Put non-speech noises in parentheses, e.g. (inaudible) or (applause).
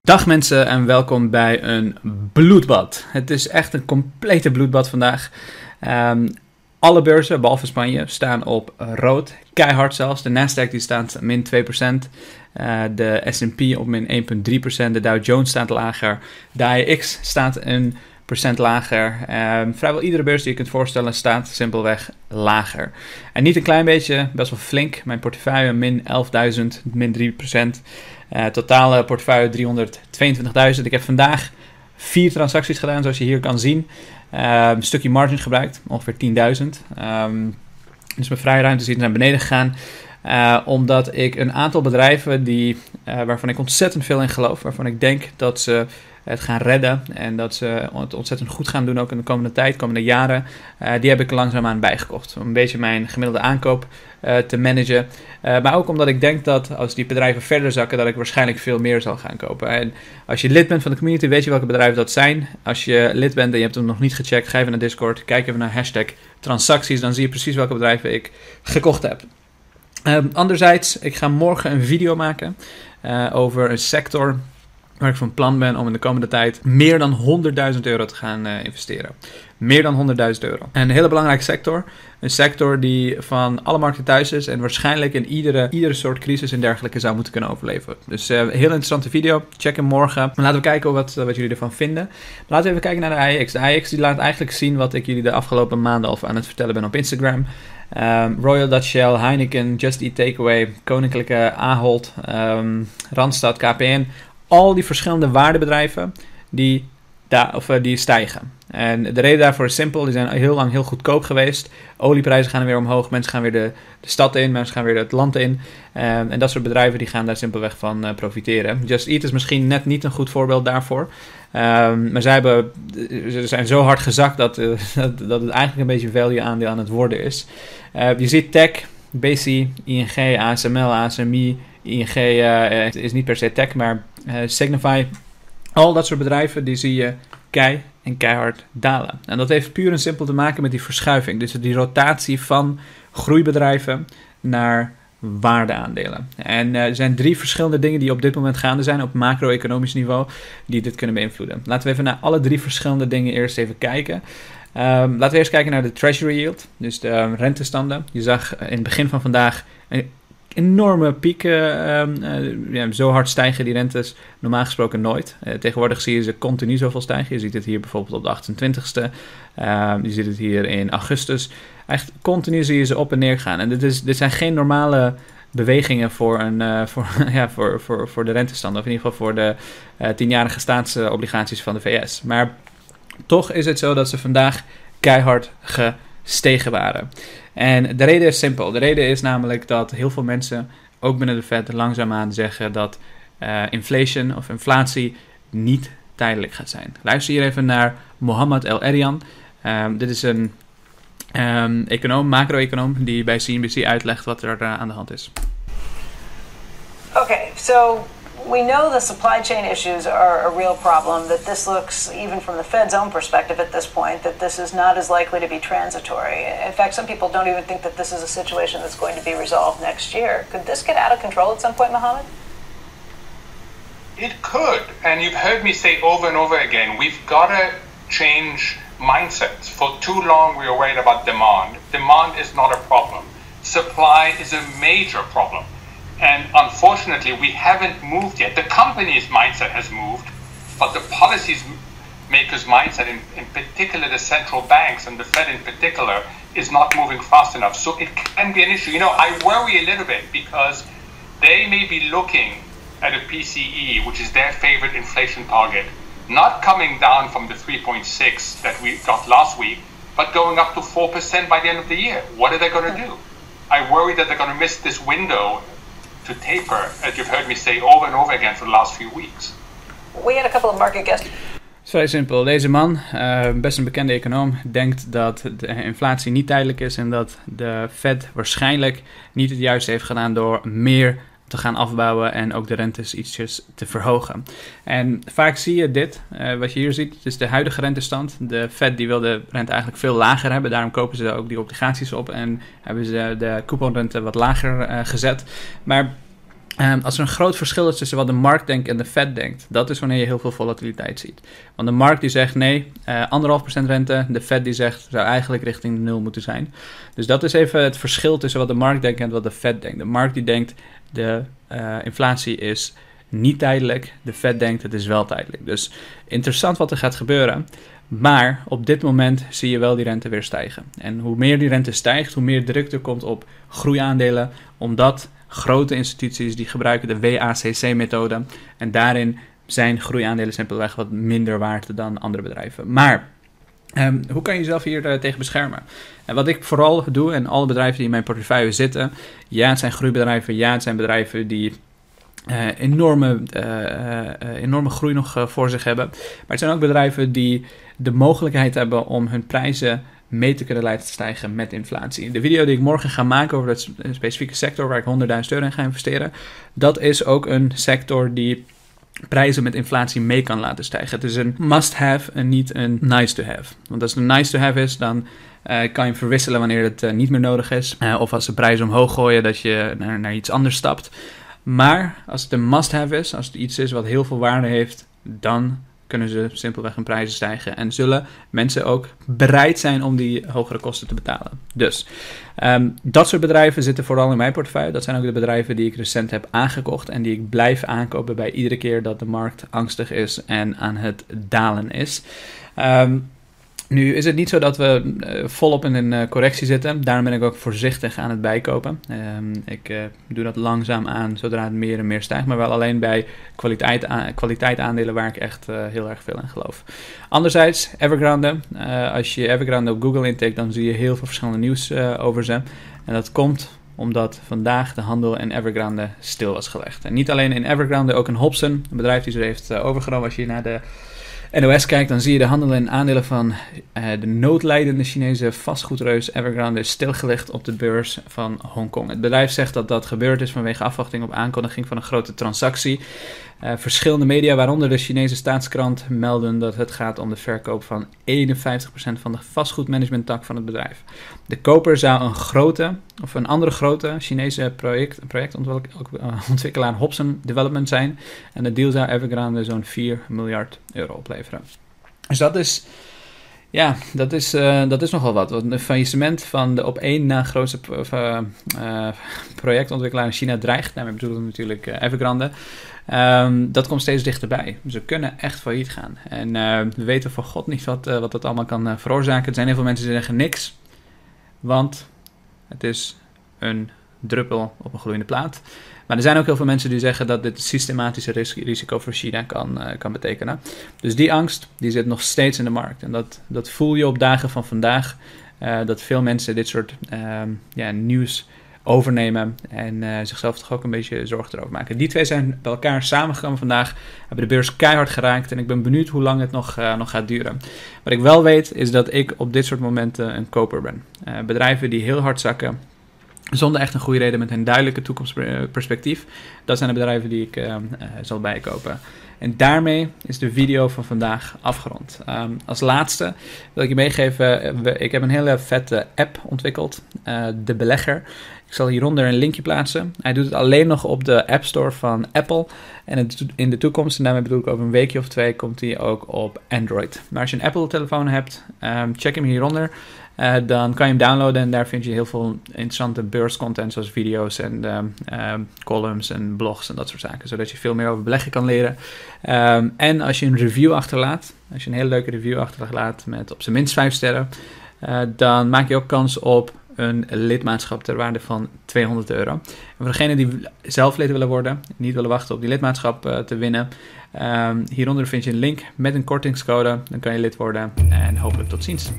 Dag mensen en welkom bij een bloedbad. Het is echt een complete bloedbad vandaag. Ehm, alle beurzen, behalve Spanje, staan op rood. Keihard zelfs. De Nasdaq die staat min 2%. Uh, de S&P op min 1,3%. De Dow Jones staat lager. De AEX staat een procent lager. Ehm, vrijwel iedere beurs die je kunt voorstellen staat simpelweg lager. En niet een klein beetje, best wel flink. Mijn portefeuille min 11.000, min 3%. Uh, totale portefeuille 322.000. Ik heb vandaag vier transacties gedaan, zoals je hier kan zien. Een stukje margin gebruikt, ongeveer 10.000. Um, dus mijn vrije ruimte is naar beneden gegaan. Uh, omdat ik een aantal bedrijven die, uh, waarvan ik ontzettend veel in geloof, waarvan ik denk dat ze het gaan redden en dat ze het ontzettend goed gaan doen ook in de komende tijd, komende jaren, uh, die heb ik langzaamaan bijgekocht. Om een beetje mijn gemiddelde aankoop uh, te managen. Uh, maar ook omdat ik denk dat als die bedrijven verder zakken, dat ik waarschijnlijk veel meer zal gaan kopen. En als je lid bent van de community, weet je welke bedrijven dat zijn. Als je lid bent en je hebt hem nog niet gecheckt, ga even naar Discord, kijk even naar hashtag transacties, dan zie je precies welke bedrijven ik gekocht heb. Um, anderzijds, ik ga morgen een video maken over een sector waar ik van plan ben om in de komende tijd meer dan 100.000 euro te gaan uh, investeren. Meer dan 100.000 euro. En een hele belangrijke sector. Een sector die van alle markten thuis is en waarschijnlijk in iedere, iedere soort crisis en dergelijke zou moeten kunnen overleven. Dus uh, heel interessante video. Check hem morgen. Laten we kijken wat, wat jullie ervan vinden. Laten we even kijken naar de AX. De AX die laat eigenlijk zien wat ik jullie de afgelopen maanden al aan het vertellen ben op Instagram. Um, Royal Dutch Shell, Heineken, Just Eat Takeaway, Koninklijke Ahold, um, Randstad, KPN al die verschillende waardebedrijven die, daar, of, uh, die stijgen. En de reden daarvoor is simpel. Die zijn heel lang heel goedkoop geweest. Olieprijzen gaan weer omhoog. Mensen gaan weer de, de stad in. Mensen gaan weer het land in. Um, en dat soort bedrijven die gaan daar simpelweg van uh, profiteren. Just Eat is misschien net niet een goed voorbeeld daarvoor. Um, maar zij hebben, ze zijn zo hard gezakt dat, (laughs) dat, dat, het eigenlijk een beetje value aandeel aan het worden is. Uh, je ziet tech, BC, ING, ASML, ASMI, ING is niet per se tech, maar Signify. Al dat soort bedrijven, die zie je kei en keihard dalen. En dat heeft puur en simpel te maken met die verschuiving. Dus die rotatie van groeibedrijven naar waardeaandelen. En uh, er zijn drie verschillende dingen die op dit moment gaande zijn op macro-economisch niveau die dit kunnen beïnvloeden. Laten we even naar alle drie verschillende dingen eerst even kijken. Um, laten we eerst kijken naar de treasury yield, dus de um, rentestanden. Je zag in het begin van vandaag een enorme pieken. Um, uh, ja, zo hard stijgen die rentes normaal gesproken nooit. Uh, tegenwoordig zie je ze continu zoveel stijgen. Je ziet het hier bijvoorbeeld op de 28ste. Uh, je ziet het hier in augustus. Echt continu zie je ze op en neer gaan. En dit, is, dit zijn geen normale bewegingen voor, een, uh, (laughs) voor, ja, voor, voor, voor de rentestanden. Of in ieder geval voor de tienjarige staatsobligaties van de VS. Maar toch is het zo dat ze vandaag keihard gestegen waren. En de reden is simpel. De reden is namelijk dat heel veel mensen, ook binnen de Fed, langzaamaan zeggen dat uh, inflation of inflatie niet tijdelijk gaat zijn. Luister hier even naar Mohammed El Erian. Um, dit is een um, econoom, macro-econoom, die bij CNBC uitlegt wat er uh, aan de hand is. Oké, okay, so we know the supply chain issues are a real problem, that this looks, even from the Fed's own perspective at this point, that this is not as likely to be transitory. In fact, some people don't even think that this is a situation that's going to be resolved next year. Could this get out of control at some point, Mohammed? It could. And you've heard me say over and over again, we've got to change mindsets. For too long, we were worried about demand. Demand is not a problem. Supply is a major problem. And unfortunately, we haven't moved yet. The company's mindset has moved, but the policies makers' mindset, in, in particular the central banks and the Fed in particular, is not moving fast enough. So it can be an issue. You know, I worry a little bit because they may be looking at a PCE, which is their favorite inflation target, not coming down from the 3.6 that we got last week, but going up to 4% by the end of the year. What are they going to do? I worry that they're going to miss this window to taper, as you've heard me say over and over again for the last few weeks. We had a couple of market guests. Vrij simpel. Deze man, uh, best een bekende econoom, denkt dat de inflatie niet tijdelijk is en dat de Fed waarschijnlijk niet het juiste heeft gedaan door meer gaan afbouwen en ook de rentes ietsjes te verhogen. En vaak zie je dit, uh, wat je hier ziet, is de huidige rentestand. De Fed die wil de rente eigenlijk veel lager hebben, daarom kopen ze ook die obligaties op en hebben ze de couponrente wat lager uh, gezet. Maar Um, als er een groot verschil is tussen wat de markt denkt en de Fed denkt, dat is wanneer je heel veel volatiliteit ziet. Want de markt die zegt nee, uh, anderhalf procent rente, de Fed die zegt zou eigenlijk richting nul moeten zijn. Dus dat is even het verschil tussen wat de markt denkt en wat de Fed denkt. De markt die denkt de uh, inflatie is niet tijdelijk, de Fed denkt het is wel tijdelijk. Dus interessant wat er gaat gebeuren. Maar op dit moment zie je wel die rente weer stijgen. En hoe meer die rente stijgt, hoe meer druk er komt op groeiaandelen, omdat grote instituties die gebruiken de WACC-methode. En daarin zijn groeiaandelen simpelweg wat minder waard dan andere bedrijven. Maar um, hoe kan je jezelf hier uh, tegen beschermen? En wat ik vooral doe, en alle bedrijven die in mijn portefeuille zitten, ja, het zijn groeibedrijven, ja, het zijn bedrijven die uh, enorme, uh, enorme groei nog voor zich hebben. Maar het zijn ook bedrijven die de mogelijkheid hebben om hun prijzen mee te kunnen laten stijgen met inflatie. De video die ik morgen ga maken over dat specifieke sector waar ik 100.000 euro in ga investeren, dat is ook een sector die prijzen met inflatie mee kan laten stijgen. Het is een must-have en niet een nice-to-have. Want als het een nice-to-have is, dan uh, kan je verwisselen wanneer het uh, niet meer nodig is. Uh, of als de prijzen omhoog gooien, dat je naar iets anders stapt. Maar als het een must-have is, als het iets is wat heel veel waarde heeft, dan kunnen ze simpelweg hun prijzen stijgen. En zullen mensen ook bereid zijn om die hogere kosten te betalen. Dus um, dat soort bedrijven zitten vooral in mijn portefeuille. Dat zijn ook de bedrijven die ik recent heb aangekocht en die ik blijf aankopen bij iedere keer dat de markt angstig is en aan het dalen is. Um, nu is het niet zo dat we uh, volop in een uh, correctie zitten. Daarom ben ik ook voorzichtig aan het bijkopen. Um, ik uh, doe dat langzaam aan zodra het meer en meer stijgt. Maar wel alleen bij kwaliteit, kwaliteit aandelen waar ik echt heel erg veel in geloof. Anderzijds, Evergrande. als je Evergrande op Google intikt, dan zie je heel veel verschillende nieuws over ze. En dat komt omdat vandaag de handel in Evergrande stil was gelegd. En niet alleen in Evergrande, ook in Hobson, een bedrijf die ze heeft overgenomen. Als je naar de NOS kijkt, dan zie je de handel in aandelen van uh, de noodlijdende Chinese vastgoedreus Evergrande stilgelegd op de beurs van Hongkong. Het bedrijf zegt dat dat gebeurd is vanwege afwachting op aankondiging van een grote transactie. Uh, verschillende media, waaronder de Chinese staatskrant, melden dat het gaat om de verkoop van 51% van de vastgoedmanagementtak van het bedrijf. De koper zou een grote, of een andere grote Chinese project, projectontwikkelaar eh, Hobson Development zijn. En de deal zou Evergrande zo'n 4 miljard euro opleveren. Dus dat is ja, dat is, uh, dat is nogal wat. Een faillissement van de op één na grootste uh, uh, projectontwikkelaar in China dreigt. Daarmee bedoelen we natuurlijk Evergrande. Um, dat komt steeds dichterbij. Ze kunnen echt failliet gaan. En we weten voor God niet wat, wat dat allemaal kan veroorzaken. Er zijn heel veel mensen die zeggen niks. Want het is een druppel op een gloeiende plaat. Maar er zijn ook heel veel mensen die zeggen dat dit systematische risico voor China kan, uh, kan betekenen. Dus die angst die zit nog steeds in de markt. En dat, dat voel je op dagen van vandaag. Uh, dat veel mensen dit soort uh, ja, nieuws overnemen en uh, zichzelf toch ook een beetje zorgen erover maken. Die twee zijn bij elkaar samengekomen vandaag, hebben de beurs keihard geraakt en ik ben benieuwd hoe lang het nog, nog gaat duren. Wat ik wel weet is dat ik op dit soort momenten een koper ben. Bedrijven die heel hard zakken, zonder echt een goede reden met een duidelijke toekomstperspectief. Dat zijn de bedrijven die ik uh, uh, zal bijkopen. En daarmee is de video van vandaag afgerond. Um, als laatste wil ik je meegeven, ik heb een hele vette app ontwikkeld, uh, De Belegger. Ik zal hieronder een linkje plaatsen. Hij doet het alleen nog op de App Store van Apple. En in de toekomst, en daarmee bedoel ik over een weekje of twee, komt hij ook op Android. Maar als je een Apple-telefoon hebt, um, check hem hieronder. Uh, dan kan je hem downloaden en daar vind je heel veel interessante beurscontent zoals video's en uh, uh, columns en blogs en dat soort zaken. Zodat je veel meer over beleggen kan leren. Um, en als je een review achterlaat, als je een hele leuke review achterlaat met op zijn minst 5 sterren, dan maak je ook kans op een lidmaatschap ter waarde van 200 euro. Voor degenen die zelf lid willen worden, niet willen wachten op die lidmaatschap te winnen, um, hieronder vind je een link met een kortingscode. Dan kan je lid worden en hopelijk tot ziens.